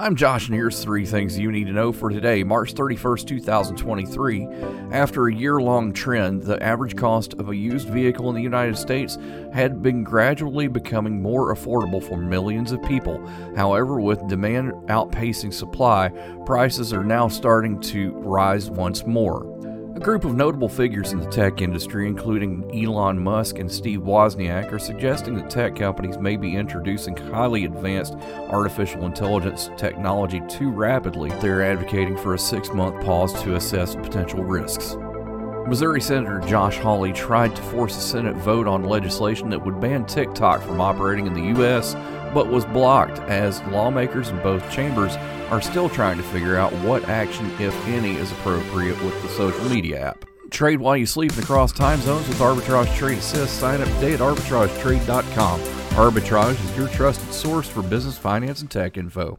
I'm Josh, and here's three things you need to know for today, March 31st, 2023. After a year long trend, the average cost of a used vehicle in the United States had been gradually becoming more affordable for millions of people. However, with demand outpacing supply, prices are now starting to rise once more. A group of notable figures in the tech industry, including Elon Musk and Steve Wozniak, are suggesting that tech companies may be introducing highly advanced artificial intelligence technology too rapidly. They're advocating for a six month pause to assess potential risks. Missouri Senator Josh Hawley tried to force a Senate vote on legislation that would ban TikTok from operating in the U.S., but was blocked as lawmakers in both chambers are still trying to figure out what action, if any, is appropriate with the social media app. Trade while you sleep and across time zones with Arbitrage Trade Assist. Sign up today at arbitragetrade.com. Arbitrage is your trusted source for business, finance, and tech info.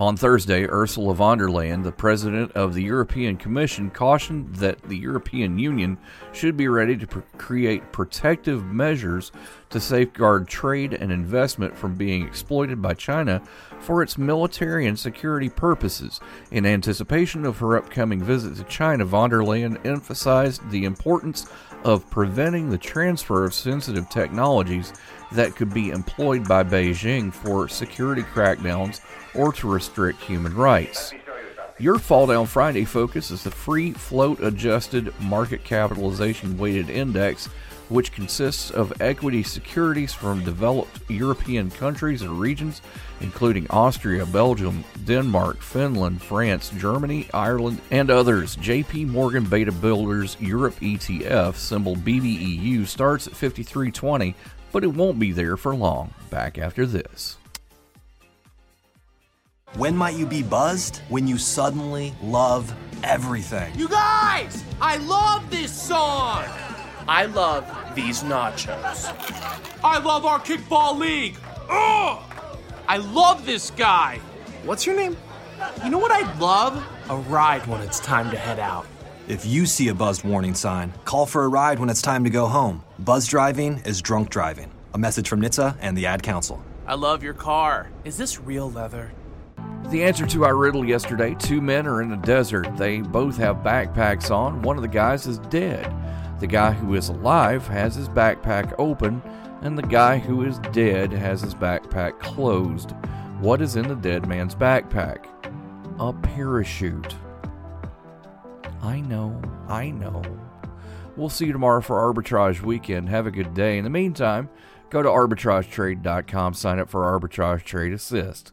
On Thursday, Ursula von der Leyen, the president of the European Commission, cautioned that the European Union should be ready to create protective measures to safeguard trade and investment from being exploited by China for its military and security purposes. In anticipation of her upcoming visit to China, von der Leyen emphasized the importance of preventing the transfer of sensitive technologies that could be employed by Beijing for security crackdowns or to restrict human rights. Your Fall Down Friday focus is the free float adjusted market capitalization weighted index, which consists of equity securities from developed European countries and regions, including Austria, Belgium, Denmark, Finland, France, Germany, Ireland, and others. JP Morgan Beta Builders Europe ETF, symbol BBEU, starts at 5320, but it won't be there for long. Back after this. When might you be buzzed? When you suddenly love everything. You guys! I love this song! I love these nachos. I love our kickball league! Ugh! I love this guy! What's your name? You know what I'd love? A ride when it's time to head out. If you see a buzzed warning sign, call for a ride when it's time to go home. Buzz driving is drunk driving. A message from NHTSA and the Ad Council. I love your car. Is this real leather? The answer to our riddle yesterday two men are in a desert. They both have backpacks on. One of the guys is dead. The guy who is alive has his backpack open, and the guy who is dead has his backpack closed. What is in the dead man's backpack? A parachute. I know, I know. We'll see you tomorrow for Arbitrage Weekend. Have a good day. In the meantime, go to arbitragetrade.com, sign up for Arbitrage Trade Assist.